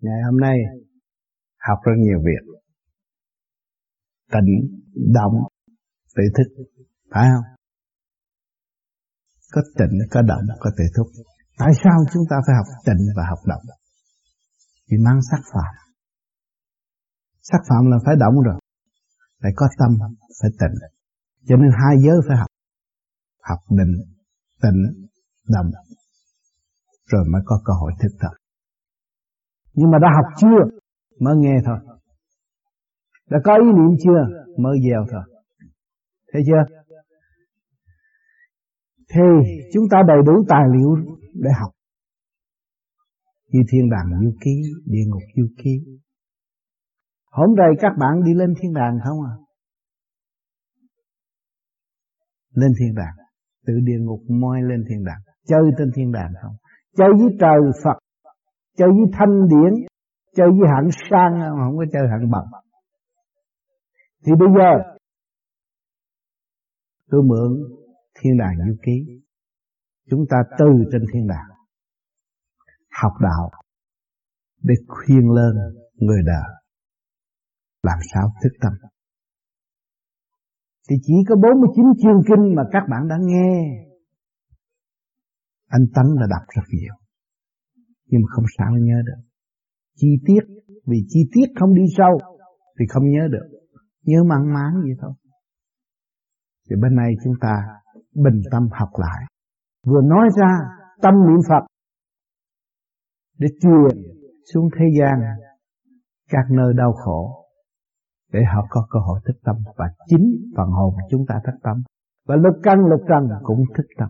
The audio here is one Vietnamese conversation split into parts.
ngày hôm nay, học rất nhiều việc. Tịnh động, tự thức, phải không? Có tịnh, có động, có tự thức. Tại sao chúng ta phải học tịnh và học động? Vì mang sắc phạm. Sắc phạm là phải động rồi. Phải có tâm, phải tịnh. Cho nên hai giới phải học. Học định, tịnh, động. Rồi mới có cơ hội thực tập nhưng mà đã học chưa, mới nghe thôi. Đã có ý niệm chưa, mới gieo thôi. Thấy chưa? Thì chúng ta đầy đủ tài liệu để học. Như thiên đàng du ký, địa ngục du ký. Hôm nay các bạn đi lên thiên đàng không à? Lên thiên đàng. Từ địa ngục moi lên thiên đàng. Chơi trên thiên đàng không? Chơi với trời Phật chơi với thanh điển, chơi với hạng sang không có chơi hạng bằng thì bây giờ, tôi mượn thiên đàng du ký. Chúng ta từ trên thiên đàng, học đạo, để khuyên lên người đời, làm sao thức tâm. Thì chỉ có 49 chương kinh mà các bạn đã nghe. Anh Tấn đã đọc rất nhiều nhưng mà không sao nhớ được. Chi tiết, vì chi tiết không đi sâu thì không nhớ được. Nhớ mang máng vậy thôi. Thì bên này chúng ta bình tâm học lại. Vừa nói ra tâm niệm Phật để truyền xuống thế gian các nơi đau khổ để họ có cơ hội thức tâm. Và chính phần hồn chúng ta thức tâm. Và lục căn lục trần cũng thức tâm.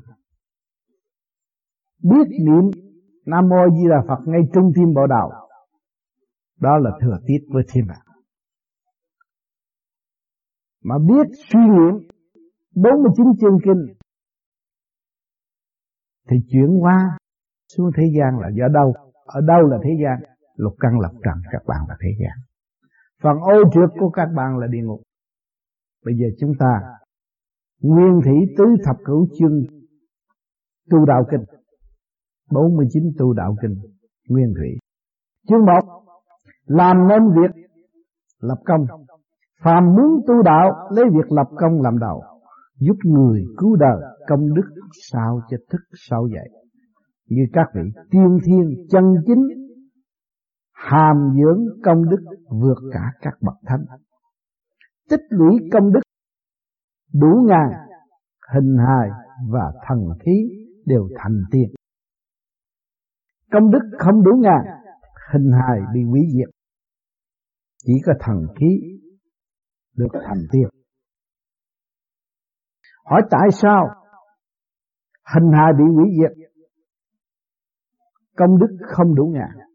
Biết niệm Nam Mô Di Đà Phật ngay trung tim bộ đầu đó là thừa tiết với thiên mạng mà biết suy nghiệm 49 chương kinh, thì chuyển qua xuống thế gian là do đâu? Ở đâu là thế gian? Lục căn lục trần, các bạn là thế gian. Phần ô trượt của các bạn là địa ngục. Bây giờ chúng ta nguyên thủy tứ thập cửu chương tu đạo kinh. 49 tu đạo kinh nguyên thủy. Chương 1 làm nên việc lập công. Phàm muốn tu đạo, lấy việc lập công làm đầu, giúp người cứu đời công đức sao cho thức sao dậy. Như các vị tiên thiên, chân chính, hàm dưỡng công đức vượt cả các bậc thánh. Tích lũy công đức đủ ngàn, hình hài và thần khí đều thành tiên công đức không đủ ngàn hình hài bị hủy diệt. Chỉ có thần khí được thành tiên. Hỏi tại sao hình hài bị hủy diệt? Công đức không đủ ngàn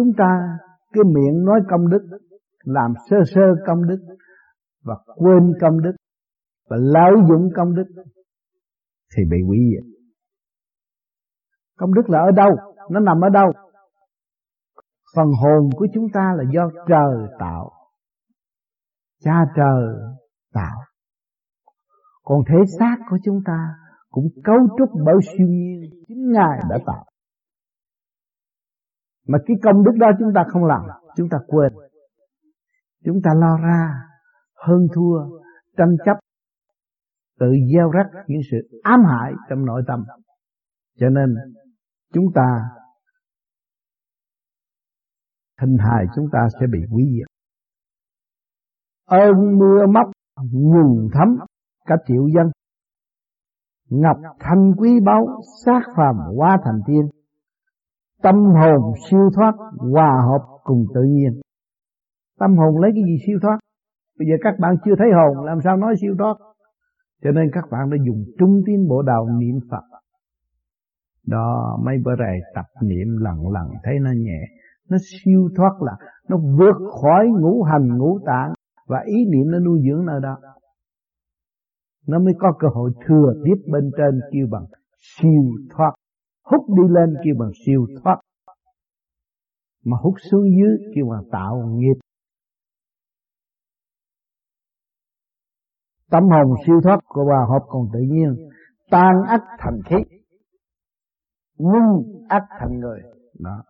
chúng ta cái miệng nói công đức, làm sơ sơ công đức và quên công đức và lợi dụng công đức thì bị hủy diệt công đức là ở đâu, nó nằm ở đâu? Phần hồn của chúng ta là do trời tạo. Cha trời tạo. Còn thể xác của chúng ta cũng cấu trúc bởi siêu nhiên chính ngài đã tạo. Mà cái công đức đó chúng ta không làm, chúng ta quên. Chúng ta lo ra, hơn thua, tranh chấp, tự gieo rắc những sự ám hại trong nội tâm. Cho nên chúng ta hình hài, chúng ta sẽ bị quý diệt. Ơn mưa móc nhùng thấm cả triệu dân. Ngọc thanh quý báu sát phàm hóa thành tiên. Tâm hồn siêu thoát hòa hợp cùng tự nhiên. Tâm hồn lấy cái gì siêu thoát? Bây giờ các bạn chưa thấy hồn, làm sao nói siêu thoát? Cho nên các bạn đã dùng trung tín bộ đạo niệm phật đó, mấy bữa rày tập niệm lần lần thấy nó nhẹ. Nó siêu thoát là nó vượt khỏi ngũ hành, ngũ tạng, và ý niệm nó nuôi dưỡng nơi đó. Nó mới có cơ hội thừa tiếp bên trên kêu bằng siêu thoát. Hút đi lên kêu bằng siêu thoát. Mà hút xuống dưới kêu bằng tạo nghiệp. Tâm hồn siêu thoát của hòa hợp còn tự nhiên, tan ác thành khí nhưng ắt thành người. Đó.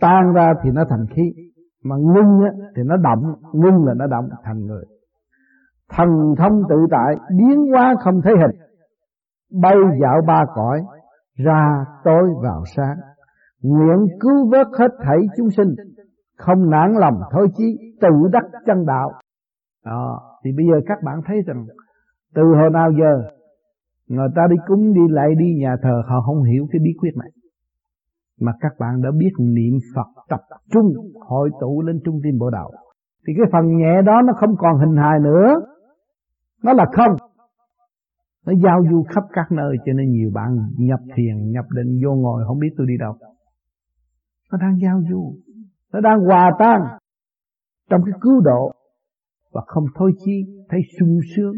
Tan ra thì nó thành khí mà ngưng á, thì nó động ngưng là nó động thành người. Thần thông tự tại biến hóa không thấy hình. Bay dạo ba cõi ra tối vào sáng. Nguyện cứu vớt hết thảy chúng sinh không nản lòng thôi chí tự đắc chân đạo. Đó thì bây giờ các bạn thấy rằng từ hồi nào giờ người ta đi cúng, đi lại đi nhà thờ, họ không hiểu cái bí quyết này. Mà các bạn đã biết niệm Phật tập trung, hội tụ lên trung tâm bộ đạo. Thì cái phần nhẹ đó nó không còn hình hài nữa. Nó là không. Nó giao du khắp các nơi, cho nên nhiều bạn nhập thiền, nhập định, vô ngồi, không biết tôi đi đâu. Nó đang giao du. Nó đang hòa tan trong cái cứu độ. Và không thôi chi, thấy sung sướng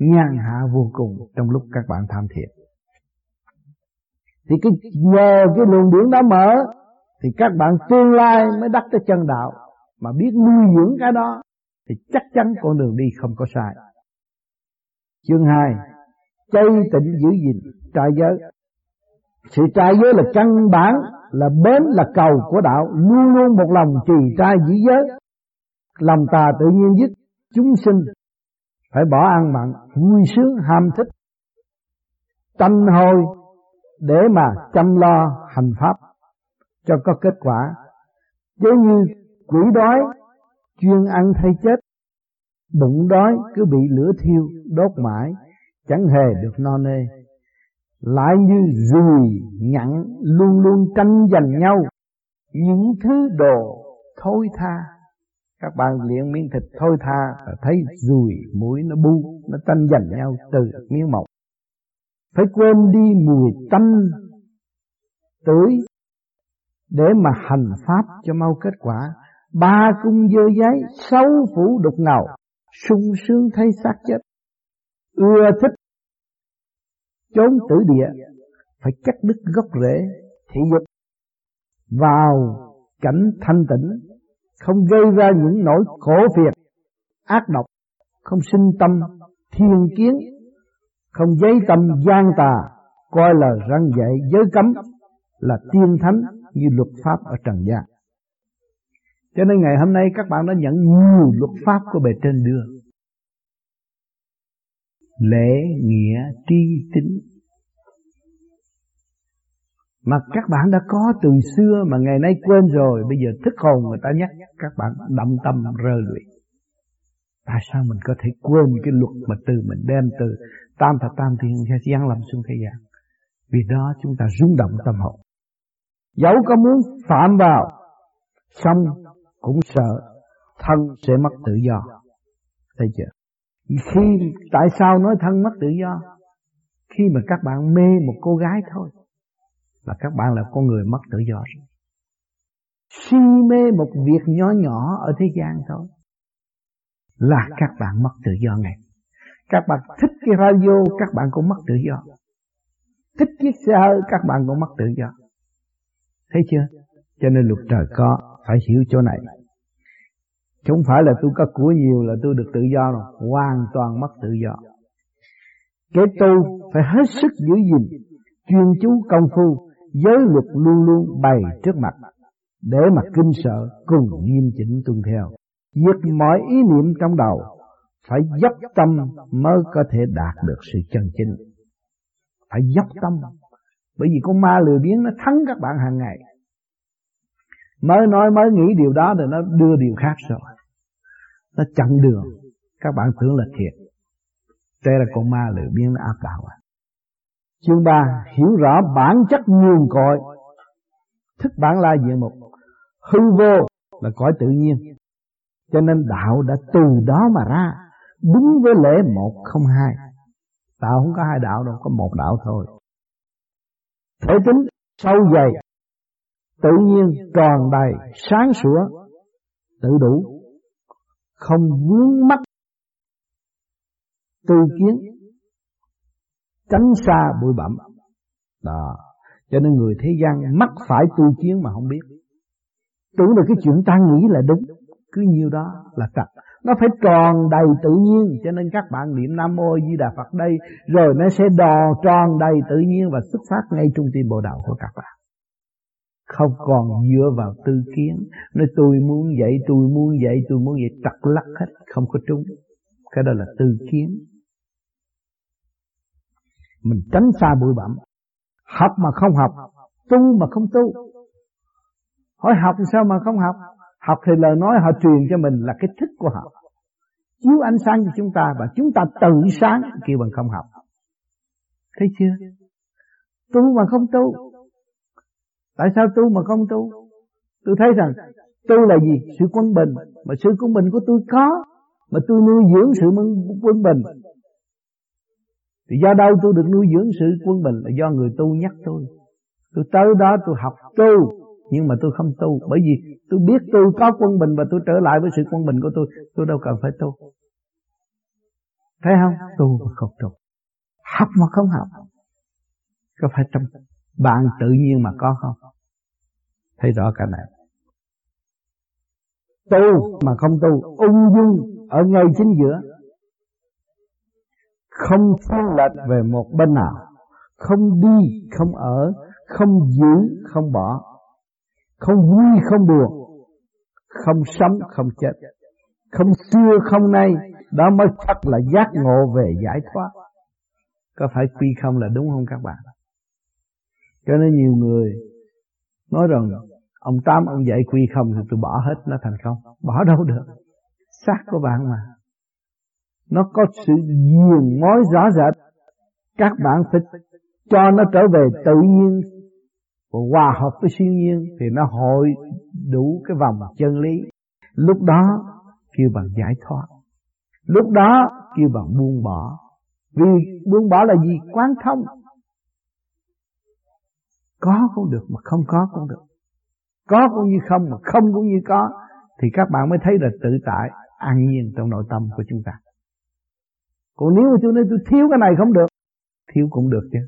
nhàn hạ vô cùng trong lúc các bạn tham thiền. Thì cái nhờ cái luồng điển đó mở, thì các bạn tương lai mới đắc tới chân đạo. Mà biết nuôi dưỡng cái đó, thì chắc chắn con đường đi không có sai. Chương 2 chay tịnh giữ gìn trai giới. Sự trai giới là căn bản, là bến, là cầu của đạo, luôn luôn một lòng trì trai giữ giới. Lòng tà tự nhiên dứt chúng sinh phải bỏ ăn mặn, vui sướng, ham thích. Tranh hôi để mà chăm lo hành pháp cho có kết quả. Chứ như quỷ đói, chuyên ăn thay chết. Bụng đói cứ bị lửa thiêu, đốt mãi, chẳng hề được no nê. Lại như rùi nhặn, luôn luôn tranh giành nhau. Những thứ đồ thôi tha các bạn luyện miếng thịt thôi tha và thấy rùi mũi nó bu, nó tranh giành nhau từ miếng mộc phải quên đi mùi tanh tưới để mà hành pháp cho mau kết quả. Ba cung dơ giấy, sáu phủ đục ngầu, sung sướng thấy xác chết. Ưa thích chốn tử địa, phải cắt đứt gốc rễ, thị dục vào cảnh thanh tịnh không gây ra những nỗi khổ phiền, ác độc. Không sinh tâm thiên kiến. Không giấy tâm gian tà, coi là răng dạy giới cấm, là tiên thánh như luật pháp ở trần gian. Cho nên ngày hôm nay các bạn đã nhận nhiều luật pháp của bề trên đưa. Lễ nghĩa tri tính mà các bạn đã có từ xưa mà ngày nay quên rồi, bây giờ thức hồn người ta nhắc, các bạn động tâm rơ lụy. Tại sao mình có thể quên cái luật mà từ mình đem từ tam thập tam thiên giáng lâm xuống thế gian? Vì đó chúng ta rung động tâm hồn. Dẫu có muốn phạm vào, xong cũng sợ thân sẽ mất tự do. Thấy chưa? Khi, tại sao nói thân mất tự do? Khi mà các bạn mê một cô gái thôi là các bạn là con người mất tự do rồi. Si mê một việc nhỏ nhỏ ở thế gian thôi, là các bạn mất tự do ngay. Các bạn thích cái radio, các bạn cũng mất tự do. Thích chiếc xe hơi, các bạn cũng mất tự do. Thấy chưa? Cho nên luật trời có, phải hiểu chỗ này. Chứ không phải là tôi có của nhiều là tôi được tự do rồi hoàn toàn mất tự do. Kẻ tu phải hết sức giữ gìn, chuyên chú công phu giới luật luôn luôn bày trước mặt, để mà kinh sợ cùng nghiêm chỉnh tuân theo. Diệt mọi ý niệm trong đầu, phải dốc tâm mới có thể đạt được sự chân chính. Phải dốc tâm, bởi vì con ma lừa biến nó thắng các bạn hàng ngày. Mới nói mới nghĩ điều đó rồi nó đưa điều khác rồi. Nó chặn đường, các bạn tưởng là thiệt. Đây là con ma lừa biến nó áp đảo à chương 3 hiểu rõ bản chất nguồn cội. Thức bản la diện mục. Hư vô là cõi tự nhiên. Cho nên đạo đã từ đó mà ra, đúng với lễ một không hai. Đạo không có hai đạo đâu, có một đạo thôi. Thể tính sâu dày, tự nhiên tròn đầy, sáng sủa, tự đủ. Không vướng mắt tư kiến tránh xa bụi bặm. Đó. Cho nên người thế gian mắc phải tư kiến mà không biết. Tưởng là cái chuyện ta nghĩ là đúng, cứ nhiêu đó là trật nó phải tròn đầy tự nhiên, cho nên các bạn niệm nam mô di đà phật đây, rồi nó sẽ đò tròn đầy tự nhiên và xuất phát ngay trung tim bộ đạo của các bạn. Không còn dựa vào tư kiến. Nói tôi muốn vậy, tôi muốn vậy, tôi muốn vậy, trật lắc hết, không có trúng. Cái đó là tư kiến mình tránh xa bụi bặm. Học mà không học, tu mà không tu. Hỏi học sao mà không học? Học thì lời nói họ truyền cho mình là cái thức của họ. Chiếu ánh sáng cho chúng ta và chúng ta tự sáng, kêu bằng không học. Thấy chưa? Tu mà không tu. Tại sao tu mà không tu? Tôi thấy rằng tu là gì? Sự quân bình. Mà sự quân bình của tôi có, mà tôi nuôi dưỡng sự quân bình thì do đâu tôi được nuôi dưỡng sự quân bình là do người tu nhắc tôi. Tôi tới đó tôi học tu, nhưng mà tôi không tu. Bởi vì tôi biết tôi có quân bình và tôi trở lại với sự quân bình của tôi tôi đâu cần phải tu. Thấy không? Tu mà không tu. Học mà không học, có phải trong bạn tự nhiên mà có không? Thấy rõ cả này. Tu mà không tu, ung dung ở ngay chính giữa không phân lệch về một bên nào. Không đi, không ở, không giữ, không bỏ. Không vui không buồn. Không sống, không chết. Không xưa, không nay. Đó mới thật là giác ngộ về giải thoát. Có phải quy không là đúng không các bạn? Cho nên nhiều người nói rằng, ông tám, ông dạy quy không thì tôi bỏ hết nó thành không. Bỏ đâu được. Xác của bạn mà nó có sự duyên mối rõ rệt. Các bạn phải cho nó trở về tự nhiên và hòa hợp với siêu nhiên thì nó hội đủ cái vòng chân lý. Lúc đó, kêu bằng giải thoát. Lúc đó, kêu bằng buông bỏ. Vì buông bỏ là gì? Quán thông. Có cũng được mà không có cũng được. Có cũng như không mà không cũng như có, thì các bạn mới thấy là tự tại, an nhiên trong nội tâm của chúng ta còn nếu mà tôi nói tôi thiếu cái này không được, thiếu cũng được chứ.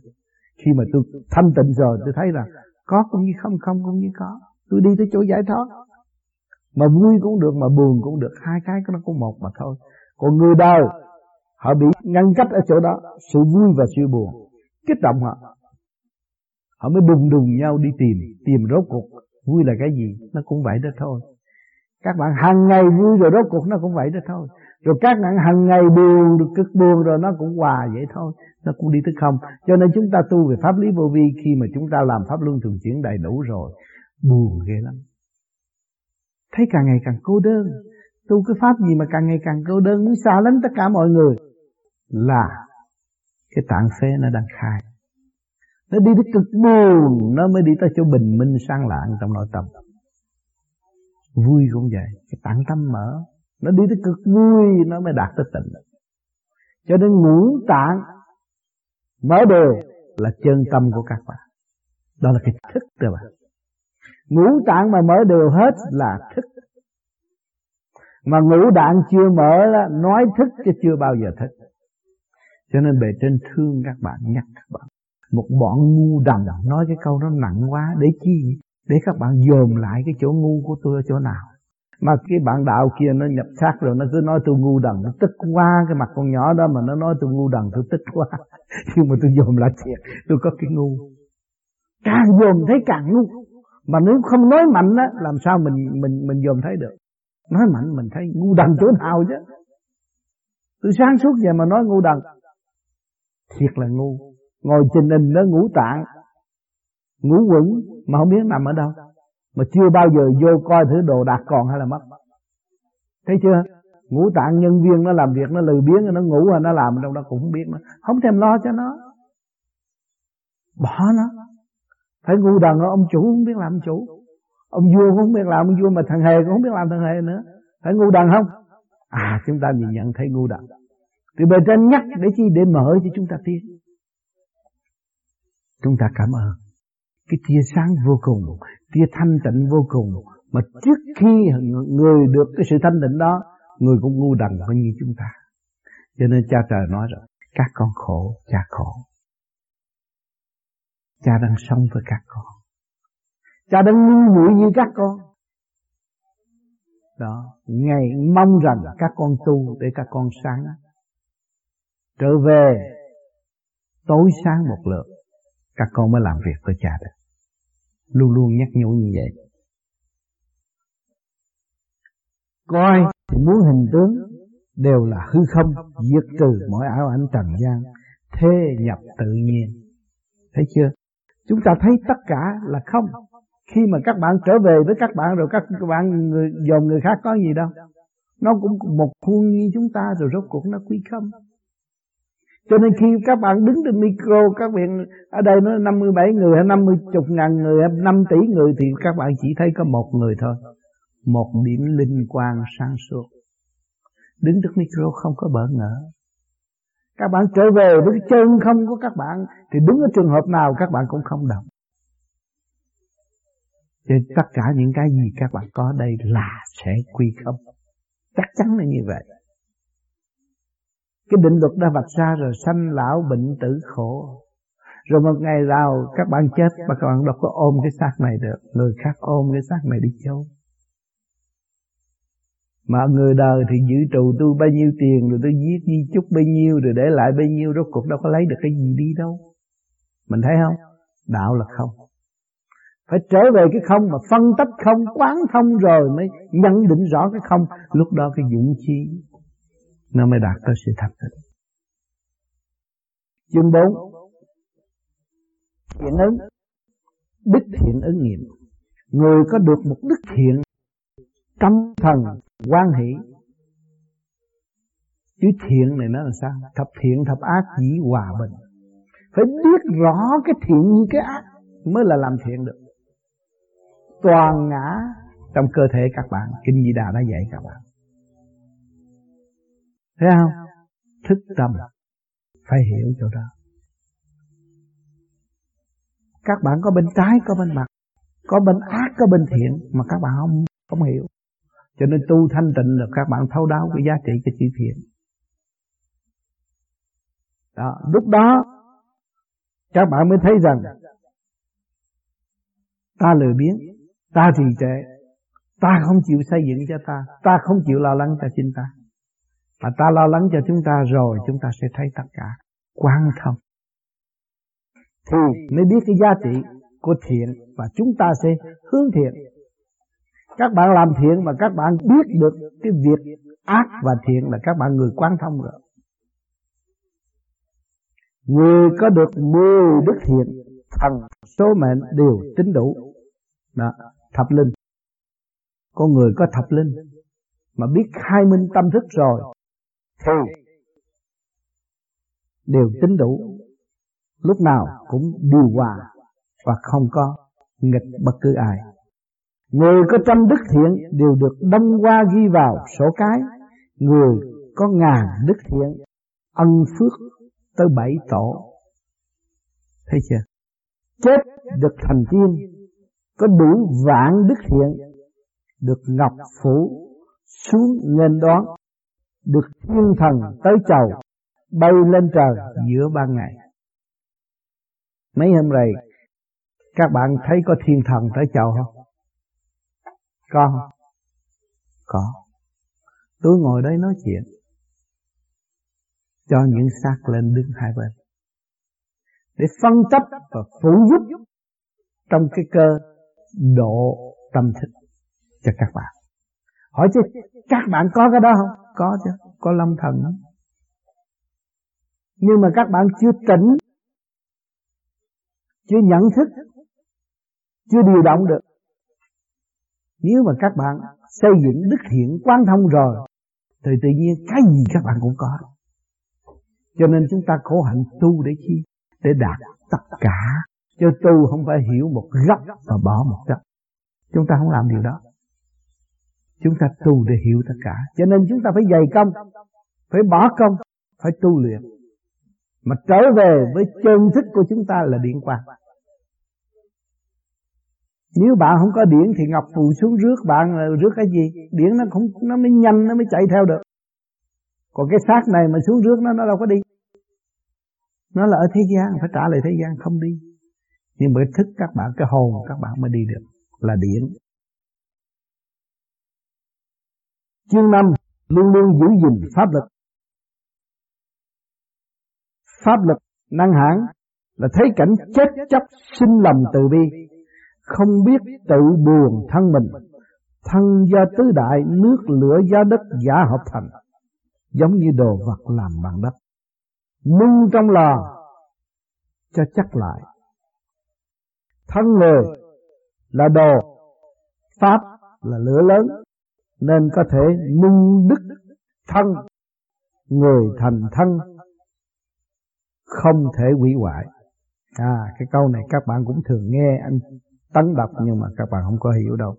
Khi mà tôi thanh tịnh rồi, tôi thấy là có cũng như không không cũng như có. Tôi đi tới chỗ giải thoát. Mà vui cũng được, mà buồn cũng được. Hai cái nó cũng một mà thôi. Còn người đời, họ bị ngăn cách ở chỗ đó, sự vui và sự buồn. Kích động họ. Họ mới đùng đùng nhau đi tìm tìm rốt cuộc vui là cái gì, nó cũng vậy đó thôi. Các bạn hàng ngày vui rồi rốt cuộc nó cũng vậy đó thôi rồi các bạn hàng ngày buồn, được cực buồn rồi nó cũng hòa vậy thôi, nó cũng đi tới không. Cho nên chúng ta tu về pháp lý vô vi, khi mà chúng ta làm pháp luân thường chuyển đầy đủ rồi, buồn ghê lắm. Thấy càng ngày càng cô đơn. Tu cái pháp gì mà càng ngày càng cô đơn, muốn xa lánh tất cả mọi người, là cái tạng phế nó đang khai. Nó đi tới cực buồn, nó mới đi tới chỗ bình minh sang lạng trong nội tâm. Vui cũng vậy, cái tạng tâm mở nó đi tới cực vui nó mới đạt tới tịnh. Cho nên ngũ tạng mở đều là chân tâm của các bạn. Đó là cái thức các bạn. Ngũ tạng mà mở đều hết là thức. Mà ngũ đạn chưa mở là nói thức chứ chưa bao giờ thức. Cho nên bề trên thương các bạn, nhắc các bạn. Một bọn ngu đần nói cái câu nó nặng quá, để chi? Để các bạn dồn lại cái chỗ ngu của tôi ở chỗ nào? Mà cái bạn đạo kia nó nhập xác rồi, nó cứ nói tôi ngu đần, nó tức quá cái mặt con nhỏ đó mà nó nói tôi ngu đần, tôi tức quá. Nhưng mà tôi dồn lại thiệt, tôi có cái ngu. Càng dồn thấy càng ngu. Mà nếu không nói mạnh á, làm sao mình mình mình dồn thấy được? Nói mạnh mình thấy ngu đần chỗ nào chứ? Tôi sáng suốt vậy mà nói ngu đần. Thiệt là ngu. Ngồi trình hình nó ngủ tạng ngủ quẩn, mà không biết nằm ở đâu mà chưa bao giờ vô coi thử đồ đạc còn hay là mất. Thấy chưa? Ngũ tạng nhân viên nó làm việc, nó lười biếng, nó ngủ hay nó làm đâu đó cũng không biết nữa không thèm lo cho nó. Bỏ nó. Phải ngu đần, ông chủ không biết làm chủ. Ông vua cũng không biết làm, ông vua mà thằng hề cũng không biết làm thằng hề nữa. Phải ngu đần không? À chúng ta nhìn nhận thấy ngu đần. Từ bề trên nhắc để chi? Để mở cho chúng ta tiến chúng ta cảm ơn cái tia sáng vô cùng, tia thanh tịnh vô cùng. Mà trước khi người được cái sự thanh tịnh đó, người cũng ngu đần hơn như chúng ta. Cho nên cha trời nói rồi, các con khổ, cha khổ. Cha đang sống với các con. Cha đang ngu muội như các con. Đó ngày mong rằng các con tu để các con sáng. Trở về, tối sáng một lượt các con mới làm việc với cha được. Luôn luôn nhắc nhủ như vậy. Coi thì muốn hình tướng đều là hư không, diệt trừ mọi ảo ảnh trần gian thế nhập tự nhiên. Thấy chưa? Chúng ta thấy tất cả là không. Khi mà các bạn trở về với các bạn rồi, các bạn người dòm người khác có gì đâu. Nó cũng một khuôn như chúng ta rồi rốt cuộc nó quy không cho nên khi các bạn đứng trên micro, các bạn ở đây nó 57 người hay 50 chục ngàn người hay 5 tỷ người thì các bạn chỉ thấy có một người thôi. Một điểm linh quang sáng suốt. Đứng trước micro không có bỡ ngỡ. Các bạn trở về với cái chân không của các bạn thì đúng ở trường hợp nào các bạn cũng không động. Cho tất cả những cái gì các bạn có đây là sẽ quy không. Chắc chắn là như vậy cái định luật đã vạch ra rồi, sanh lão bệnh tử khổ. Rồi một ngày nào các bạn chết mà các bạn đâu có ôm cái xác này được. Người khác ôm cái xác này đi chôn. Mà người đời thì giữ trù tôi bao nhiêu tiền, rồi tôi giết di chúc bao nhiêu, rồi để lại bao nhiêu, rốt cuộc đâu có lấy được cái gì đi đâu. Mình thấy không? Đạo là không. Phải trở về cái không mà phân tích không, quán thông rồi mới nhận định rõ cái không. Lúc đó cái dũng chi nó mới đạt tới sự thật tịnh. Chương 4 thiện ứng. Đức thiện ứng nghiệm. Người có được một đức thiện tâm thần quan hỷ. Chữ thiện này nó là sao? Thập thiện, thập ác chỉ hòa bình. Phải biết rõ cái thiện như cái ác mới là làm thiện được. Toàn ngã trong cơ thể các bạn. Kinh di đà đã dạy các bạn thấy không? Thức tâm. Phải hiểu chỗ đó. Các bạn có bên trái, có bên mặt. Có bên ác, có bên thiện, mà các bạn không không hiểu. Cho nên tu thanh tịnh là các bạn thấu đáo cái giá trị cái chữ thiện. Đó, lúc đó, các bạn mới thấy rằng, ta lười biếng, ta trì trệ, ta không chịu xây dựng cho ta ta không chịu lo lắng cho chính ta mà ta lo lắng cho chúng ta rồi, chúng ta sẽ thấy tất cả quan thông. Thì mới biết cái giá trị của thiện và chúng ta sẽ hướng thiện. Các bạn làm thiện và các bạn biết được cái việc ác và thiện là các bạn người quan thông rồi. Người có được mười đức thiện, thần, số mệnh đều tính đủ. Đó, thập linh. Con người có thập linh. Mà biết khai minh tâm thức rồi thì đều tính đủ. Lúc nào cũng điều hòa và không có nghịch bất cứ ai. Người có trăm đức thiện đều được đâm qua ghi vào sổ cái. Người có ngàn đức thiện, ân phước tới bảy tổ. Thấy chưa? Chết được thành tiên có đủ vạn đức thiện, được ngọc phủ xuống nghênh đón được thiên thần tới chầu, bay lên trời giữa ban ngày. Mấy hôm rồi các bạn thấy có thiên thần tới chầu không? Có không? Có. Tôi ngồi đây nói chuyện, cho những xác lên đứng hai bên, để phân tích và phụ giúp trong cái cơ độ tâm thức cho các bạn hỏi chứ, các bạn có cái đó không? Có chứ, có lâm thần lắm. Nhưng mà các bạn chưa tỉnh, chưa nhận thức, chưa điều động được. Nếu mà các bạn xây dựng đức thiện quan thông rồi, thì tự nhiên cái gì các bạn cũng có. Cho nên chúng ta khổ hạnh tu để chi? Để đạt tất cả. Chứ tu không phải hiểu một góc và bỏ một góc chúng ta không làm điều đó chúng ta tu để hiểu tất cả. Cho nên chúng ta phải dày công, phải bỏ công, phải tu luyện. Mà trở về với chân thức của chúng ta là điện quang. Nếu bạn không có điện thì ngọc phù xuống rước bạn là rước cái gì? Điện nó không, nó mới nhanh, nó mới chạy theo được. Còn cái xác này mà xuống rước nó nó đâu có đi. Nó là ở thế gian, phải trả lại thế gian, không đi. Nhưng bởi thức các bạn, cái hồn các bạn mới đi được là điện. Chương năm luôn luôn giữ gìn pháp lực. Pháp lực năng hãn là thấy cảnh chết chấp sinh lòng từ bi, không biết tự buồn thân mình, thân do tứ đại nước lửa gió đất giả hợp thành, giống như đồ vật làm bằng đất, nung trong lò cho chắc lại. Thân người là đồ, pháp là lửa lớn, nên có thể nung đức thân, người thành thân, không thể hủy hoại. À, cái câu này các bạn cũng thường nghe anh tấn đọc nhưng mà các bạn không có hiểu đâu.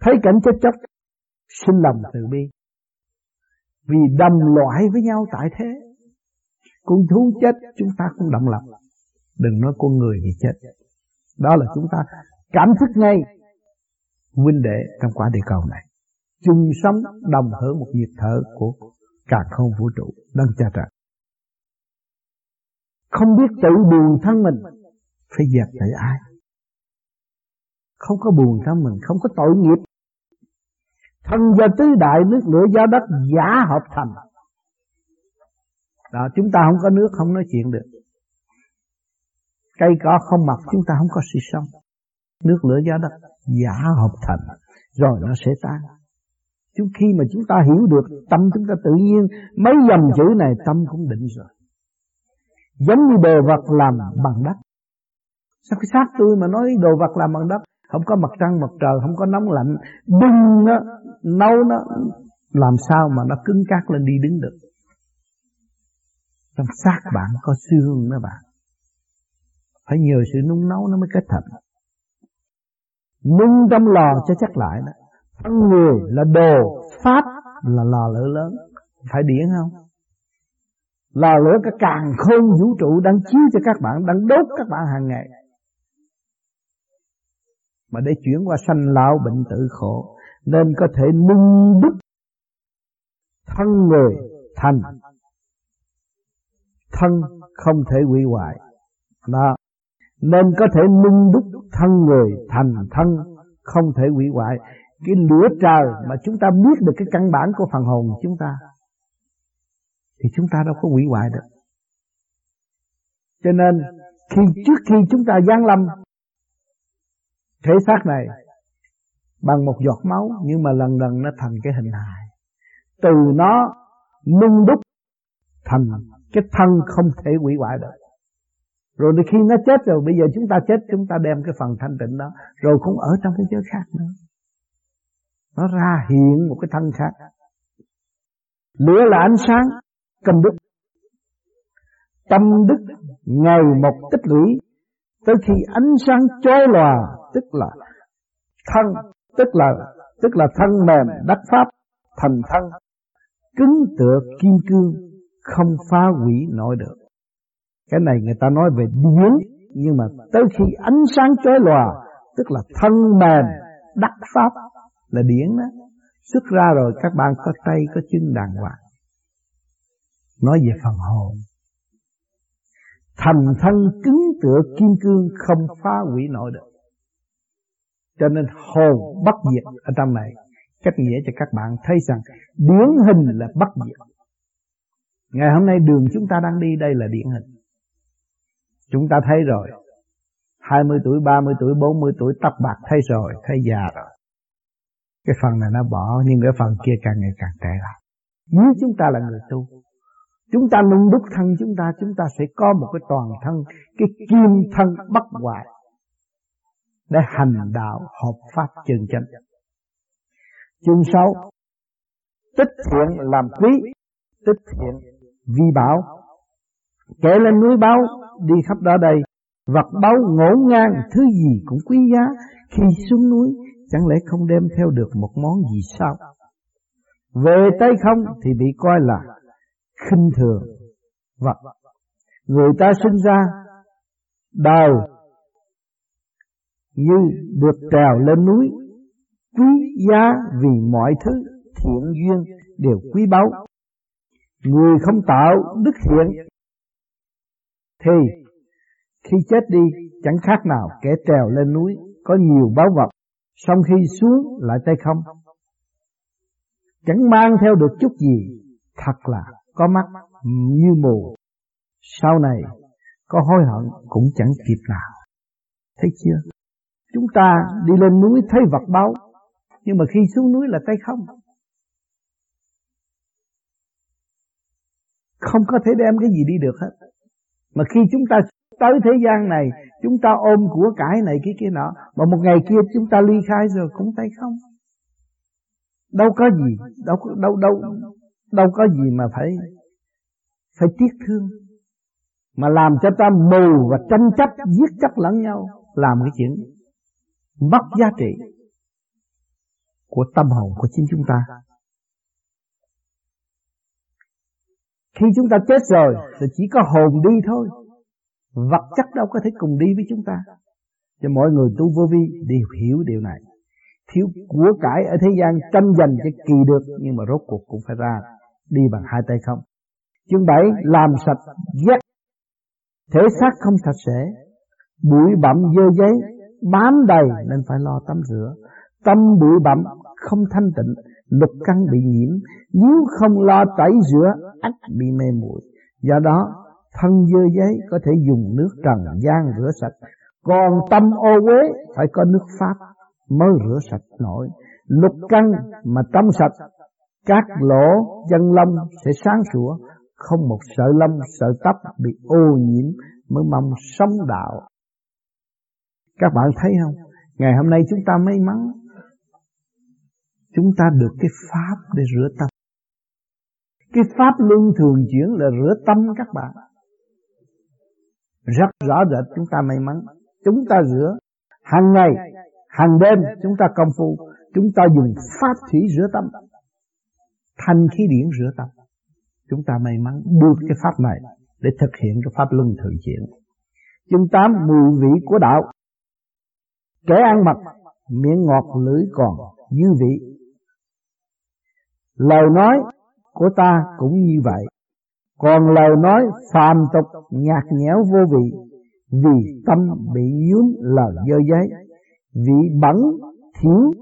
Thấy cảnh chết chóc, xin lòng từ bi. Vì đồng loại với nhau tại thế. Con thú chết chúng ta cũng động lòng. Đừng nói con người bị chết. Đó là chúng ta cảm thức ngay huynh đệ trong quả địa cầu này. Chung sống, đồng hưởng một nhịp thở của cả không vũ trụ đang cha trời. Không biết tự buồn thân mình, Phải dẹp tại ai. Không có buồn thân mình, Không có tội nghiệp. Thân do tứ đại nước lửa gió đất giả hợp thành. Đó, chúng ta không có nước, không nói chuyện được. Cây cỏ không mọc, chúng ta không có sự sống. Nước lửa gió đất giả hợp thành, Rồi nó sẽ tan. Chúng khi mà chúng ta hiểu được tâm chúng ta tự nhiên, mấy dòng chữ này tâm cũng định rồi. Giống như đồ vật làm bằng đất. Sao cái xác tôi mà nói đồ vật làm bằng đất? Không có mặt trăng, mặt trời, không có nóng lạnh. Bưng nó, nấu nó, làm sao mà nó cứng cát lên đi đứng được? Trong xác bạn có xương đó bạn. Phải nhờ sự nung nấu nó mới kết thành. Nung trong lò cho chắc lại đó người là đồ pháp là lò lửa lớn phải điển không Lò lửa cả càng khôn vũ trụ đang chiếu cho các bạn, đang đốt các bạn hàng ngày. Mà để chuyển qua sanh lão bệnh tử khổ, nên có thể nâng đúc thân người thành thân không thể hủy hoại. Đó. Nên có thể nâng đúc thân người thành thân không thể hủy hoại. Cái lửa trời mà chúng ta biết được cái căn bản của phần hồn chúng ta, thì chúng ta đâu có hủy hoại được. Cho nên, khi trước khi chúng ta giáng lâm, thể xác này bằng một giọt máu, nhưng mà lần lần nó thành cái hình hài. Từ nó nung đúc thành cái thân không thể hủy hoại được. Rồi khi nó chết rồi, bây giờ chúng ta chết, chúng ta đem cái phần thanh tịnh đó, rồi cũng ở trong cái giới khác nữa. Nó ra hiện một cái thân khác. Lửa là ánh sáng, công đức. Tâm đức ngày một tích lũy. Tới khi ánh sáng chói lòa tức là thân tức là tức là thân mềm đắc pháp thành thân. Cứng tựa kim cương không phá hủy nổi được. Cái này người ta nói về điển nhưng mà tới khi ánh sáng chói lòa tức là thân mềm đắc pháp là điển đó. Xuất ra rồi các bạn có tay có chân đàng hoàng. Nói về phần hồn. Thành thân cứng tựa kim cương không phá hủy nổi được. Cho nên hồn bất diệt ở trong này. Cách nghĩa cho các bạn thấy rằng điển hình là bất diệt. Ngày hôm nay đường chúng ta đang đi đây là điển hình. Chúng ta thấy rồi. 20 tuổi, 30 tuổi, 40 tuổi tóc bạc thấy rồi, thấy già rồi. Cái phần này nó bỏ nhưng cái phần kia càng ngày càng tệ lại. Nếu chúng ta là người tu Chúng ta nung đúc thân chúng ta, chúng ta sẽ có một cái toàn thân, cái kim thân bất hoại để hành đạo hợp pháp chân chánh. Chương sáu Tích thiện làm quý, tích thiện vi bảo. Kể lên núi báo, đi khắp đó đây, vật báu ngổn ngang, thứ gì cũng quý giá. Khi xuống núi, chẳng lẽ không đem theo được một món gì sao? Về tay không thì bị coi là khinh thường. Vật người ta sinh ra đầu như được trèo lên núi, quý giá vì mọi thứ thiện duyên đều quý báu. Người không tạo đức thiện thì khi chết đi, chẳng khác nào kẻ trèo lên núi có nhiều báu vật xong khi xuống lại tay không chẳng mang theo được chút gì, thật là có mắt như mù. Sau này có hối hận cũng chẳng kịp nào. Thấy chưa? Chúng ta đi lên núi thấy vật báu, nhưng mà khi xuống núi là tay không. Không có thể đem cái gì đi được hết. Mà khi chúng ta tới thế gian này, chúng ta ôm của cải này cái kia nọ, mà một ngày kia chúng ta ly khai rồi cũng tay không. Đâu có gì, đâu đâu đâu đâu có gì mà phải phải tiếc thương. Mà làm cho ta mù và tranh chấp giết chấp lẫn nhau làm cái chuyện mất giá trị của tâm hồn của chính chúng ta. Khi chúng ta chết rồi thì chỉ có hồn đi thôi vật chất đâu có thể cùng đi với chúng ta. Cho mọi người tu vô vi đều hiểu điều này. Thiếu của cải ở thế gian tranh giành cho kỳ được, nhưng mà rốt cuộc cũng phải ra đi bằng hai tay không. Chương 7 làm sạch ghét thể xác không sạch sẽ, bụi bặm dơ giấy, bám đầy nên phải lo tắm rửa. Tâm bụi bặm không thanh tịnh, lục căn bị nhiễm. Nếu không lo tẩy rửa ắt bị mê muội. Do đó thân dơ giấy, có thể dùng nước trần gian rửa sạch. Còn tâm ô uế, phải có nước pháp mới rửa sạch nổi. Lục căn mà trong sạch, các lỗ chân lông sẽ sáng sủa. Không một sợi lông sợi tóc bị ô nhiễm mới mong sống đạo. Các bạn thấy không? Ngày hôm nay chúng ta may mắn. Chúng ta được cái pháp để rửa tâm. Cái pháp luân thường chuyển là rửa tâm các bạn rất rõ rệt chúng ta may mắn. Chúng ta rửa. Hàng ngày, hàng đêm chúng ta công phu. Chúng ta dùng pháp thủy rửa tâm. Thanh khí điển rửa tâm. Chúng ta may mắn được cái pháp này để thực hiện cái pháp luân thường chuyển. Chương tám, mùi vị của đạo. Kẻ ăn mật miệng ngọt lưỡi còn dư vị. Lời nói của ta cũng như vậy còn lời nói phàm tục, nhạt nhẽo vô vị, vì tâm bị dướng lời dơ giấy, vị bẩn thiếu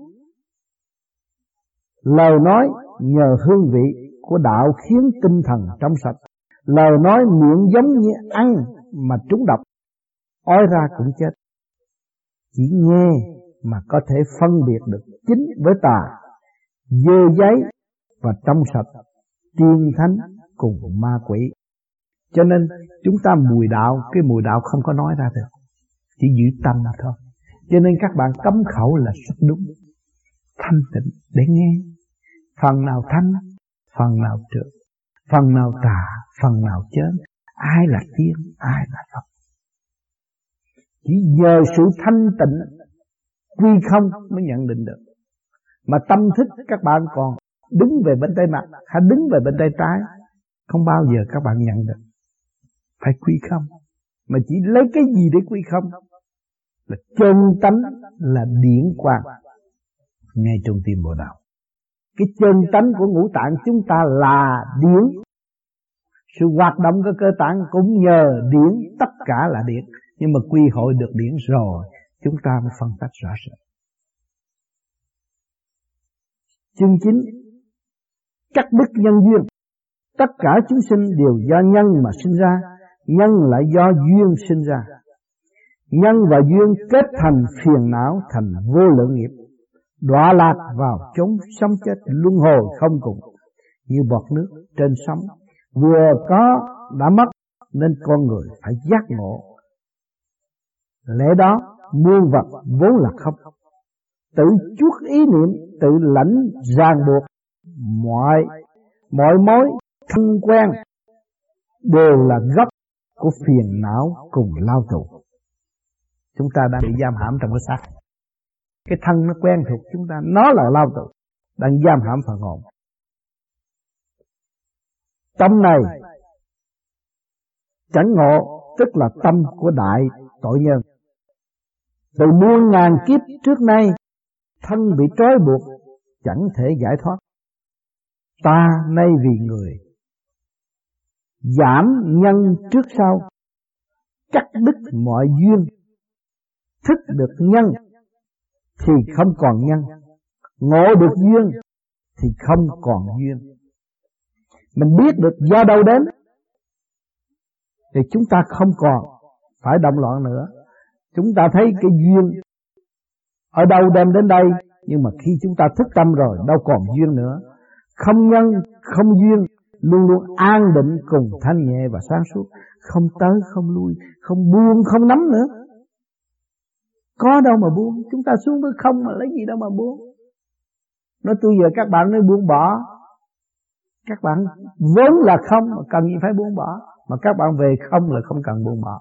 lời nói nhờ hương vị của đạo khiến tinh thần trong sạch. Lời nói miệng giống như ăn mà trúng độc, ói ra cũng chết. Chỉ nghe mà có thể phân biệt được chính với tà, dơ giấy và trong sạch, tiên thánh cùng ma quỷ. Cho nên, chúng ta mùi đạo, cái mùi đạo không có nói ra được. Chỉ giữ tâm thôi. Cho nên các bạn cấm khẩu là rất đúng. Thanh tịnh để nghe. Phần nào thanh, phần nào trượt. Phần nào tà, phần nào chớn. Ai là tiên, ai là phật? Chỉ nhờ sự thanh tịnh, quy không mới nhận định được. Mà tâm thức các bạn còn đứng về bên tay mặt hay đứng về bên tay trái không bao giờ các bạn nhận được. Phải quy không? Mà chỉ lấy cái gì để quy không? Là chân tánh, là điển quang. Ngay trong tim bộ đạo cái chân tánh của ngũ tạng chúng ta là điển. Sự hoạt động của cơ tạng cũng nhờ điển. Tất cả là điển. Nhưng mà quy hội được điển rồi, chúng ta mới phân tách rõ rệt. Chương 9 cắt đứt nhân duyên tất cả chúng sinh đều do nhân mà sinh ra, nhân lại do duyên sinh ra. Nhân và duyên kết thành phiền não, thành vô lượng nghiệp. Đọa lạc vào chốn sống chết, luân hồi không cùng. Như bọt nước trên sóng, vừa có đã mất, nên con người phải giác ngộ. Lẽ đó, muôn vật vốn là không. Tự chuốc ý niệm, tự lãnh ràng buộc mọi mọi mối thân quen đều là gốc của phiền não cùng lao tù. Chúng ta đang bị giam hãm trong cái xác. Cái thân nó quen thuộc chúng ta, nó là lao tù, đang giam hãm phần hồn. Tâm này chẳng ngộ, tức là tâm của đại tội nhân. Từ muôn ngàn kiếp trước nay, thân bị trói buộc, chẳng thể giải thoát. Ta nay vì người giảm nhân trước sau cắt đứt mọi duyên thức được nhân thì không còn nhân ngộ được duyên thì không còn duyên. Mình biết được do đâu đến thì chúng ta không còn phải động loạn nữa. Chúng ta thấy cái duyên ở đâu đem đến đây nhưng mà khi chúng ta thức tâm rồi đâu còn duyên nữa. Không nhân, không duyên luôn luôn an định cùng thanh nhẹ và sáng suốt, không tới không lui, không buông không nắm nữa. Có đâu mà buông, chúng ta xuống với không mà lấy gì đâu mà buông. Nói tôi giờ các bạn nói buông bỏ. Các bạn vốn là không mà cần gì phải buông bỏ. Mà các bạn về không là không cần buông bỏ.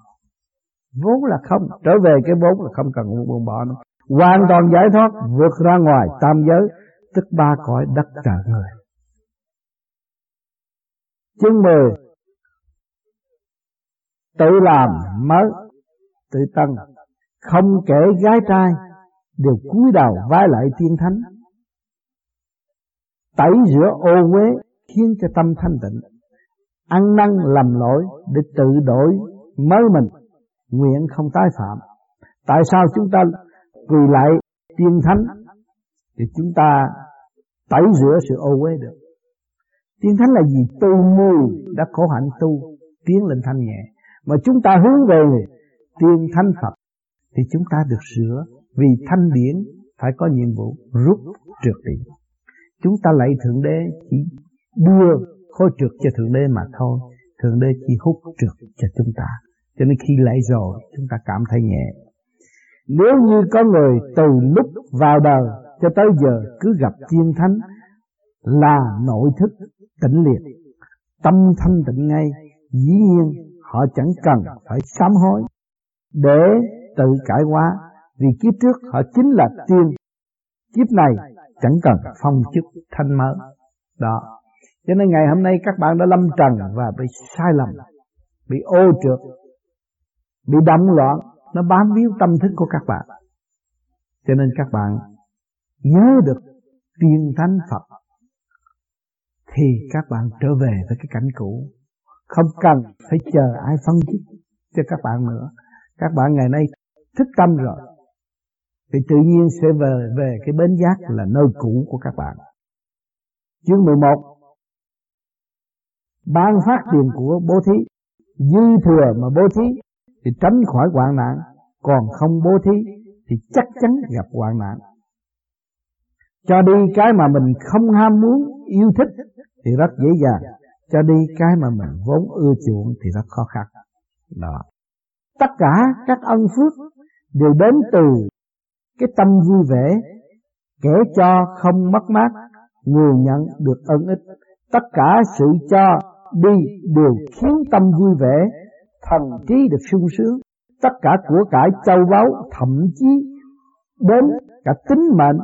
Vốn là không, trở về cái vốn là không cần buông bỏ nữa. Hoàn toàn giải thoát, vượt ra ngoài tam giới, tức ba cõi đất trời người. Chương 10 Tự làm mới, Tự tân Không kể gái trai, Đều cúi đầu vái lại tiên thánh. Tẩy rửa ô uế Khiến cho tâm thanh tịnh. Ăn năn làm lỗi Để tự đổi mới mình. Nguyện không tái phạm. Tại sao chúng ta quỳ lại tiên thánh? Thì chúng ta tẩy rửa sự ô uế được. Tiên thánh là gì? Tu mưu đã khổ hạnh tu, tiến lên thanh nhẹ. Mà chúng ta hướng về tiên thánh Phật, thì chúng ta được sửa vì thanh điển phải có nhiệm vụ rút trượt đi. Chúng ta lạy Thượng Đế chỉ đưa khối trượt cho Thượng Đế mà thôi. Thượng Đế chỉ hút trượt cho chúng ta. Cho nên khi lạy rồi, chúng ta cảm thấy nhẹ. Nếu như có người từ lúc vào đời cho tới giờ cứ gặp tiên thánh là nội thức tĩnh liệt, tâm thanh tịnh ngay, dĩ nhiên họ chẳng cần phải sám hối. Để tự cải hóa vì kiếp trước họ chính là tiên. Kiếp này chẳng cần phong chức thanh mới đó. Cho nên ngày hôm nay các bạn đã lâm trần và bị sai lầm bị ô trượt bị động loạn. Nó bám víu tâm thức của các bạn. Cho nên các bạn nhớ được tiên thánh Phật thì các bạn trở về với cái cảnh cũ. Không cần phải chờ ai phân tích cho các bạn nữa. Các bạn ngày nay thích tâm rồi. Thì tự nhiên sẽ về về cái bến giác là nơi cũ của các bạn. Chương 11 ban phát tiền của bố thí. Dư thừa mà bố thí thì tránh khỏi hoạn nạn. Còn không bố thí thì chắc chắn gặp hoạn nạn. Cho đi cái mà mình không ham muốn, yêu thích thì rất dễ dàng. Cho đi cái mà mình vốn ưa chuộng thì rất khó khăn. Đó. Tất cả các ân phước đều đến từ cái tâm vui vẻ, kể cho không mất mát, người nhận được ân ích. Tất cả sự cho đi đều khiến tâm vui vẻ, thần trí được sung sướng. Tất cả của cải châu báu, thậm chí đến cả tính mệnh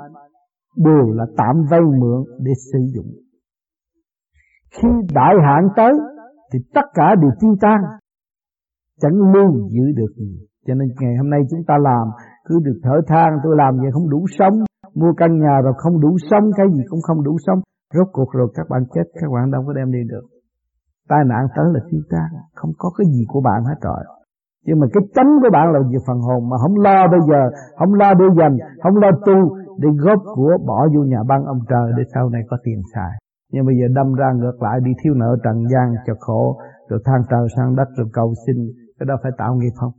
đều là tạm vay mượn để sử dụng khi đại hạn tới thì tất cả đều tiêu tan, chẳng lưu giữ được gì. Cho nên ngày hôm nay chúng ta làm cứ được thở than tôi làm vậy không đủ sống, mua căn nhà rồi không đủ sống, cái gì cũng không đủ sống. Rốt cuộc rồi các bạn chết, các bạn đâu có đem đi được. Tai nạn tới là tiêu tan, không có cái gì của bạn hết rồi. Nhưng mà cái chánh của bạn là việc phần hồn mà không lo bây giờ, không lo để dành, không lo tu để góp của bỏ vô nhà băng ông trời để sau này có tiền xài nhưng bây giờ đâm ra ngược lại, đi thiếu nợ trần gian cho khổ, rồi than trời sang đất rồi cầu xin, cái đó phải tạo nghiệp không?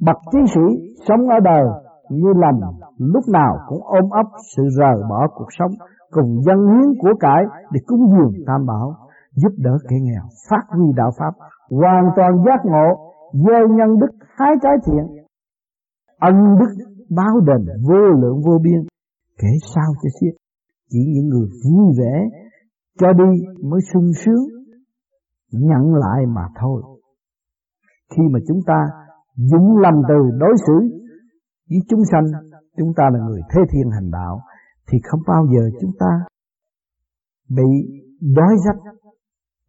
Bậc chiến sĩ sống ở đời như lòng lúc nào cũng ôm ấp sự rời bỏ cuộc sống, cùng dân hiến của cải để cúng dường tam bảo, giúp đỡ kẻ nghèo, phát huy đạo pháp, hoàn toàn giác ngộ, gieo nhân đức, hái trái thiện. Ân đức, báo đền, vô lượng, vô biên, kể sao cho xiết chỉ những người vui vẻ cho đi mới sung sướng, nhận lại mà thôi. Khi mà chúng ta dũng lầm từ đối xử với chúng sanh, chúng ta là người thế thiên hành đạo, thì không bao giờ chúng ta bị đói rách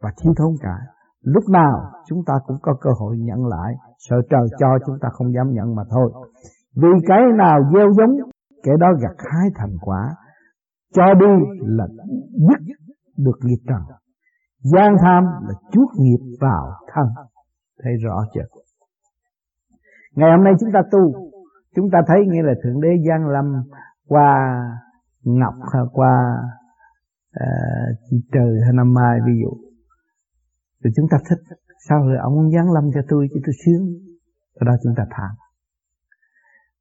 và thiếu thốn cả. Lúc nào chúng ta cũng có cơ hội nhận lại. Sợ trời cho chúng ta không dám nhận mà thôi. Vì cái nào gieo giống kẻ đó gặt hái thành quả cho đi là dứt được nghiệp trần. Gian tham là chuốt nghiệp vào thân. Thấy rõ chưa? Ngày hôm nay chúng ta tu chúng ta thấy nghĩa là thượng đế gian lâm qua ngọc ờ, hay qua uh, chị trời hay năm mai ví dụ. Rồi chúng ta thích sao rồi ông giáng lâm cho tôi chứ tôi sướng? Ở đó chúng ta thảm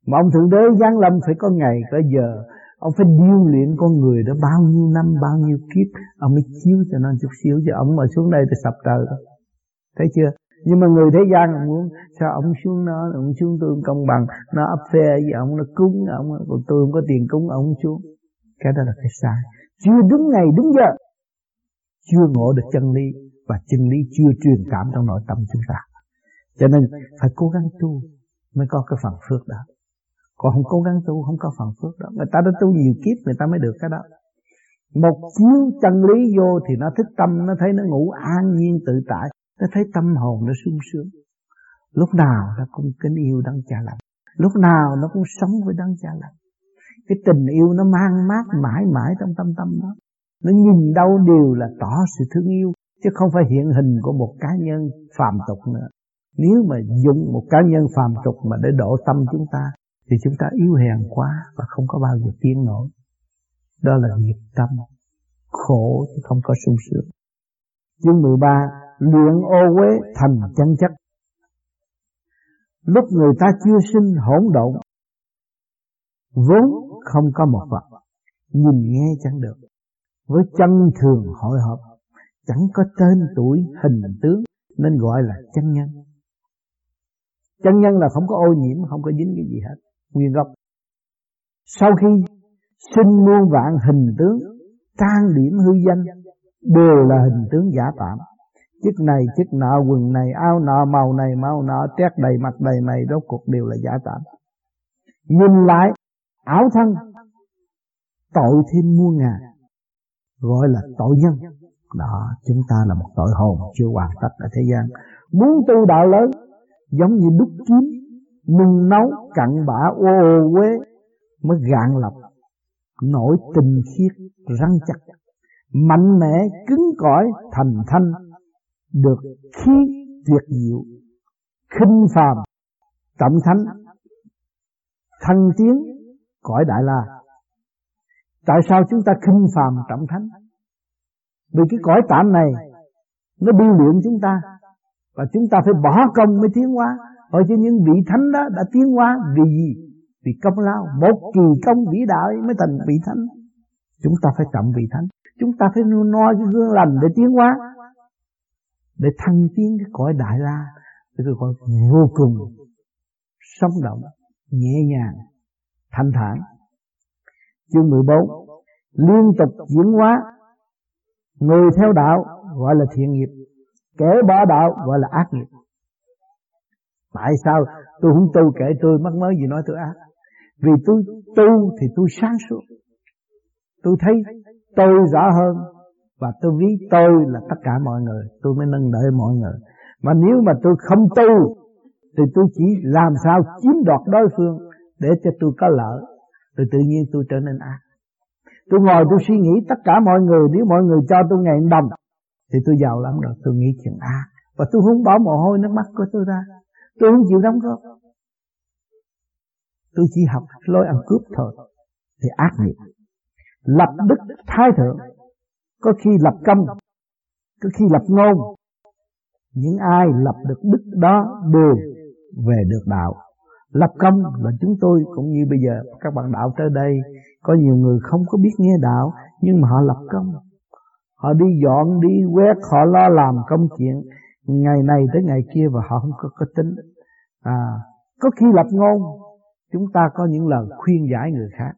mà ông thượng đế giáng lâm phải có ngày có giờ ông phải điêu luyện con người đó bao nhiêu năm, bao nhiêu kiếp, ông mới chiếu cho nó chút xíu, chứ ông mà xuống đây thì sập trời đó thấy chưa? Nhưng mà người thế gian muốn, sao ông xuống nó, ông xuống tôi công bằng, nó ấp phê với ông, nó cúng ông, còn tôi không có tiền cúng ông xuống. Cái đó là cái sai. Chưa đúng ngày, đúng giờ. Chưa ngộ được chân lý, và chân lý chưa truyền cảm trong nội tâm chúng ta. Cho nên phải cố gắng tu mới có cái phần phước đó còn không cố gắng tu, không có phần phước đó. Người ta đã tu nhiều kiếp, người ta mới được cái đó. Một chiếu chân lý vô thì nó thích tâm, nó thấy nó ngủ an nhiên tự tại, nó thấy tâm hồn nó sung sướng. Lúc nào nó cũng kính yêu đấng cha lành. Lúc nào nó cũng sống với đấng cha lành. Cái tình yêu nó mang mát mãi mãi trong tâm tâm đó. Nó nhìn đâu đều là tỏ sự thương yêu, chứ không phải hiện hình của một cá nhân phàm tục nữa. Nếu mà dùng một cá nhân phàm tục mà để độ tâm chúng ta thì chúng ta yếu hèn quá và không có bao giờ tiến nổi. Đó là nghiệp tâm. Khổ chứ không có sung sướng. Chương 13 luyện ô uế thành chân chất. Lúc người ta chưa sinh hỗn độn, vốn không có một vật, nhìn nghe chẳng được. Với chân thường hội họp, chẳng có tên tuổi, hình tướng, nên gọi là chân nhân. Chân nhân là không có ô nhiễm, không có dính cái gì hết nguyên gốc. Sau khi sinh muôn vạn hình tướng, trang điểm hư danh, đều là hình tướng giả tạm chiếc này chiếc nọ, quần này, áo nọ, màu này, màu nọ, tét đầy mặt đầy mày, rốt cuộc đều là giả tạm nhìn lại, ảo thân, tội thêm muôn ngàn gọi là tội nhân. Đó, chúng ta là một tội hồn chưa hoàn tất ở thế gian. Muốn tu đạo lớn, giống như đúc kiếm nung nấu cặn bã ô ô quế mới gạn lập. Nổi tình khiết răng chặt, mạnh mẽ cứng cỏi thành thanh, được khí tuyệt diệu, khinh phàm, trọng thánh, thăng tiến cõi đại la. Tại sao chúng ta khinh phàm trọng thánh? Vì cái cõi tạm này, nó biêu luyện chúng ta, và chúng ta phải bỏ công mới tiến hóa. Hồi cho những vị thánh đó đã tiến hóa vì gì? Vì công lao, một kỳ công vĩ đại mới thành vị thánh. Chúng ta phải trọng vị thánh. Chúng ta phải noi cái gương lành để tiến hóa. Để thăng tiến cái cõi đại la. Cái cõi vô cùng sống động, nhẹ nhàng, thanh thản. Chương 14 Liên tục diễn hóa Người theo đạo gọi là thiện nghiệp Kẻ bỏ đạo gọi là ác nghiệp Tại sao tôi không tu kể tôi? Mắc mới gì nói tôi ác. Vì tôi tu thì tôi sáng suốt. Tôi thấy tôi rõ hơn Và tôi ví tôi là tất cả mọi người. Tôi mới nâng đỡ mọi người. Mà nếu mà tôi không tu Thì tôi chỉ làm sao chiếm đoạt đối phương Để cho tôi có lợi. Rồi tự nhiên tôi trở nên ác. Tôi ngồi tôi suy nghĩ tất cả mọi người. Nếu mọi người cho tôi ngàn đồng Thì tôi giàu lắm rồi. Tôi nghĩ chuyện ác. Và tôi không bỏ mồ hôi nước mắt của tôi ra. Tôi không chịu đóng góp. Tôi chỉ học lối ăn cướp thôi, Thì ác nghiệp. Lập đức thái thượng, Có khi lập công, Có khi lập ngôn. Những ai lập được đức đó Đều về được đạo. Lập công là chúng tôi Cũng như bây giờ, các bạn đạo tới đây, Có nhiều người không có biết nghe đạo, Nhưng mà họ lập công. Họ đi dọn, đi quét, Họ lo làm công chuyện ngày này tới ngày kia và họ không có, có tính. À có khi lập ngôn chúng ta có những lời khuyên giải người khác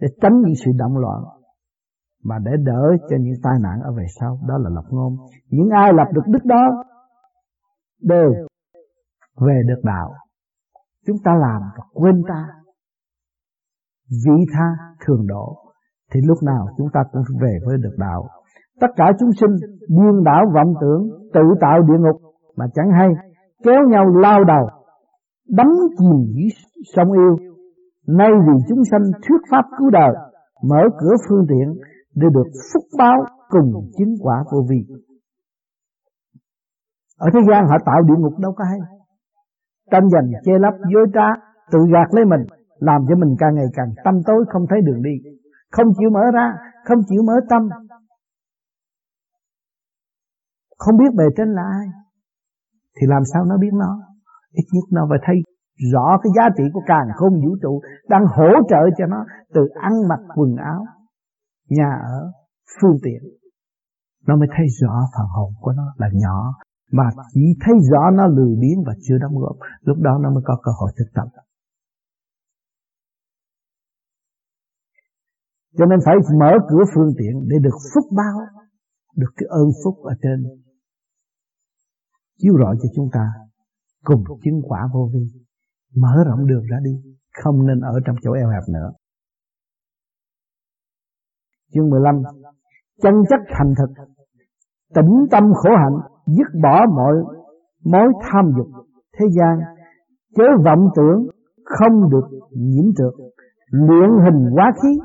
để tránh những sự động loạn mà để đỡ cho những tai nạn ở về sau. Đó là lập ngôn. Những ai lập được đức đó đều về được đạo. Chúng ta làm và quên ta. Vị tha thường độ. Thì lúc nào chúng ta cũng về với được đạo tất cả chúng sinh điên đảo vọng tưởng, tự tạo địa ngục. Mà chẳng hay, kéo nhau lao đầu đắm chìm dưới sông yêu. Nay vì chúng sanh thuyết pháp cứu đời, mở cửa phương tiện để được phúc báo cùng chứng quả vô vi. Ở thế gian họ tạo địa ngục đâu có hay. Tranh giành che lấp dối trá, tự gạt lấy mình, làm cho mình càng ngày càng tâm tối, không thấy đường đi. Không chịu mở ra, không chịu mở tâm không biết bề trên là ai, thì làm sao nó biết nó? Ít nhất nó phải thấy rõ cái giá trị của càng không vũ trụ đang hỗ trợ cho nó từ ăn mặc quần áo, nhà ở, phương tiện. Nó mới thấy rõ phần hồn của nó là nhỏ, mà chỉ thấy rõ nó lười biếng và chưa đóng góp. Lúc đó nó mới có cơ hội thực tập. Cho nên phải mở cửa phương tiện để được phúc báo, được cái ơn phúc ở trên chiếu rọi cho chúng ta cùng chứng quả vô vi. Mở rộng đường ra đi không nên ở trong chỗ eo hẹp nữa. Chương 15 chân chất thành thực. Tĩnh tâm khổ hạnh dứt bỏ mọi mối tham dục. Thế gian chớ vọng tưởng không được nhiễm trượt. Luyện hình hóa khí.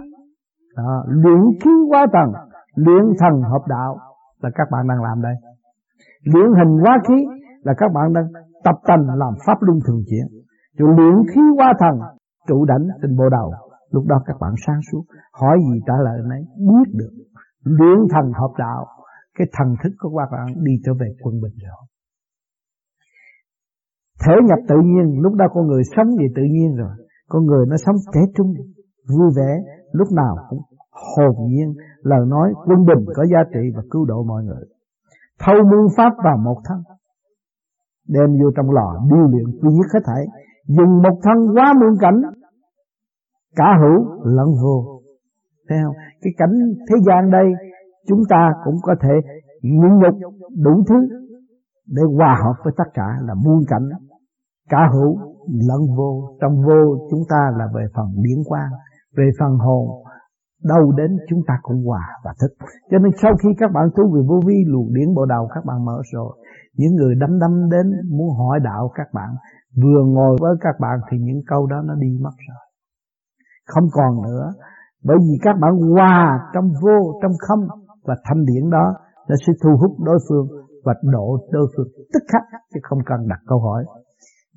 Đó, luyện khí hóa tầng luyện thần hợp đạo. Là các bạn đang làm đây luyện hình hóa khí là các bạn đang tập tành làm pháp luân thường chuyển rồi luyện khí hóa thần, trụ đảnh tình bộ đầu. Lúc đó các bạn sáng suốt, hỏi gì trả lời nấy, biết được. Luyện thần hợp đạo, cái thần thức của các bạn đi trở về quân bình rồi. Thể nhập tự nhiên, lúc đó con người sống về tự nhiên rồi. Con người nó sống trẻ trung, vui vẻ, lúc nào cũng hồn nhiên. Lời nói quân bình có giá trị và cứu độ mọi người thâu muôn pháp vào một thân. Đem vô trong lò điêu luyện quy nhất hết thảy, dùng một thân quá muôn cảnh. Cả hữu lẫn vô. Thấy không? Cái cảnh thế gian đây, chúng ta cũng có thể nhịn nhục đủ thứ để hòa hợp với tất cả là muôn cảnh. Cả hữu lẫn vô. Trong vô chúng ta là về phần điển quang, về phần hồn đâu đến chúng ta cũng hòa và thích cho nên sau khi các bạn tu về vô vi, luồng điển bộ đầu các bạn mở rồi. Những người đâm đâm đến muốn hỏi đạo các bạn, vừa ngồi với các bạn thì những câu đó nó đi mất rồi. Không còn nữa. Bởi vì các bạn hòa trong vô, trong không và thanh điển đó, nó sẽ thu hút đối phương và độ đối phương tức khắc, chứ không cần đặt câu hỏi.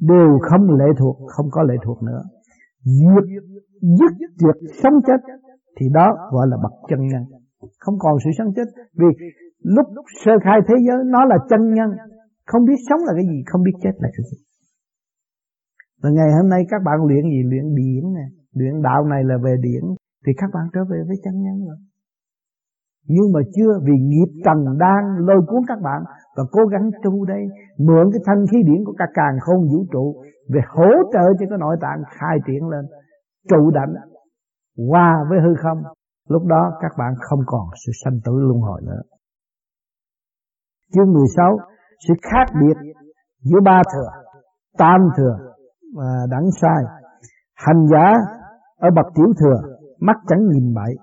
Đều không lệ thuộc, không có lệ thuộc nữa. Dứt dứt tuyệt sống chết thì đó gọi là bậc chân nhân. Không còn sự sống chết, vì lúc sơ khai thế giới, nó là chân nhân. Không biết sống là cái gì, không biết chết là cái gì. Và ngày hôm nay các bạn luyện gì? Luyện điển nè. Luyện đạo này là về điển. Thì các bạn trở về với chân nhân rồi. Nhưng mà chưa, vì nghiệp trần đang lôi cuốn các bạn và cố gắng tu đây, mượn cái thanh khí điển của các càng không vũ trụ về hỗ trợ cho cái nội tạng khai triển lên, trụ đảnh qua với hư không, lúc đó các bạn không còn sự sanh tử luân hồi nữa. Chương 16 sự khác biệt giữa ba thừa, tam thừa và đẳng sai. Hành giả ở bậc tiểu thừa, mắt chẳng nhìn bậy,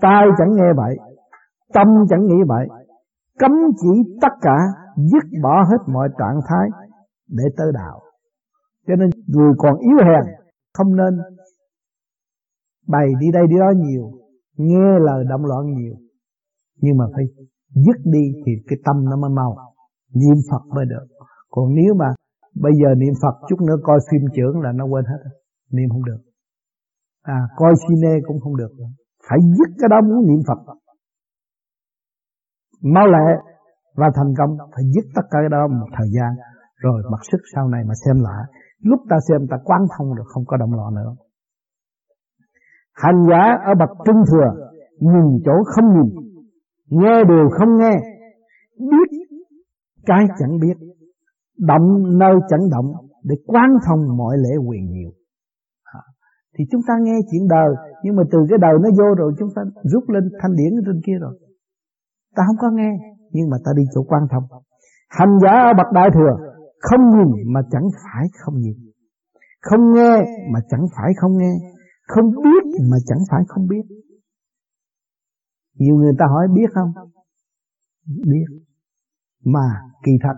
tai chẳng nghe bậy, tâm chẳng nghĩ bậy, cấm chỉ tất cả, dứt bỏ hết mọi trạng thái để tới đạo. Cho nên người còn yếu hèn, không nên bày đi đây đi đó nhiều, nghe lời động loạn nhiều. Nhưng mà phải dứt đi thì cái tâm nó mới mau. Niệm Phật mới được. Còn nếu mà bây giờ niệm Phật chút nữa, coi phim trưởng là nó quên hết niệm không được. À coi cine cũng không được. Phải dứt cái đó muốn niệm Phật. Mau lẹ và thành công. Phải dứt tất cả cái đó một thời gian. Rồi mặc sức sau này mà xem lại. Lúc ta xem ta quán thông rồi, không có động loạn nữa hành giả ở bậc trung thừa nhìn chỗ không nhìn, nghe đều không nghe, biết cái chẳng biết, động nơi chẳng động, để quán thông mọi lễ quyền nhiều. À, thì chúng ta nghe chuyện đời, nhưng mà từ cái đời nó vô rồi, chúng ta rút lên thanh điển ở trên kia rồi. Ta không có nghe, nhưng mà ta đi chỗ quan thông. Hành giả ở bậc đại thừa, không nhìn mà chẳng phải không nhìn. Không nghe mà chẳng phải không nghe không biết mà chẳng phải không biết. Nhiều người ta hỏi biết không? Biết. Mà kỳ thật,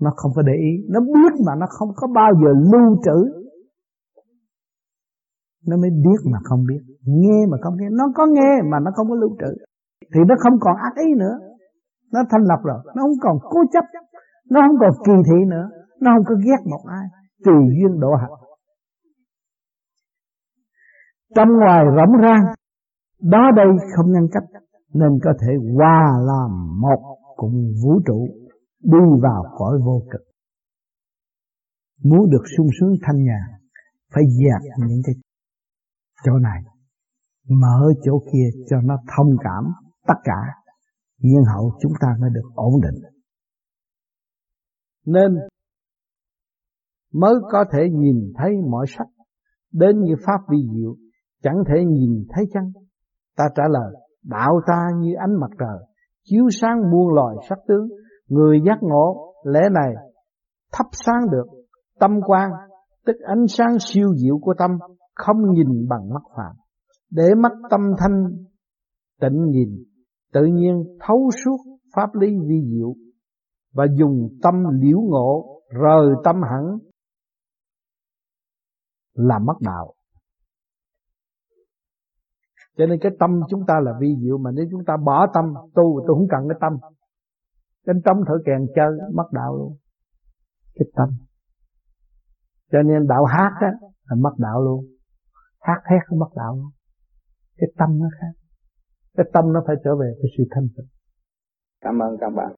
nó không có để ý. Nó biết mà nó không có bao giờ lưu trữ. Nó mới biết mà không biết. Nghe mà không nghe. Nó có nghe mà nó không có lưu trữ. Thì nó không còn ác ý nữa. Nó thanh lập rồi. Nó không còn cố chấp. Nó không còn kỳ thị nữa. Nó không có ghét một ai. Tùy duyên độ hạnh trong ngoài rộng rang đó đây không ngăn cách, nên có thể hòa làm một cùng vũ trụ đi vào cõi vô cực. Muốn được sung sướng thanh nhàn, phải dẹp những cái chỗ này, mở chỗ kia cho nó thông cảm tất cả nhiên hậu chúng ta mới được ổn định. Nên mới có thể nhìn thấy mọi sắc, đến như pháp vi diệu chẳng thể nhìn thấy chăng? Ta trả lời, đạo ta như ánh mặt trời, chiếu sáng muôn loài sắc tướng. Người giác ngộ, lẽ này thắp sáng được tâm quan tức ánh sáng siêu diệu của tâm, không nhìn bằng mắt phạm để mắt tâm thanh, tịnh nhìn, tự nhiên thấu suốt pháp lý vi diệu và dùng tâm liễu ngộ, rời tâm hẳn là mất đạo cho nên cái tâm chúng ta là vi diệu mà nếu chúng ta bỏ tâm, tu, tôi không cần cái tâm. Cái tâm thở kèn chơi, mất đạo luôn. Cái tâm. Cho nên đạo hát á, là mất đạo luôn. Hát hét cũng mất đạo luôn. Cái tâm nó khác. Cái tâm nó phải trở về cái sự thanh tịnh. Cảm ơn các bạn.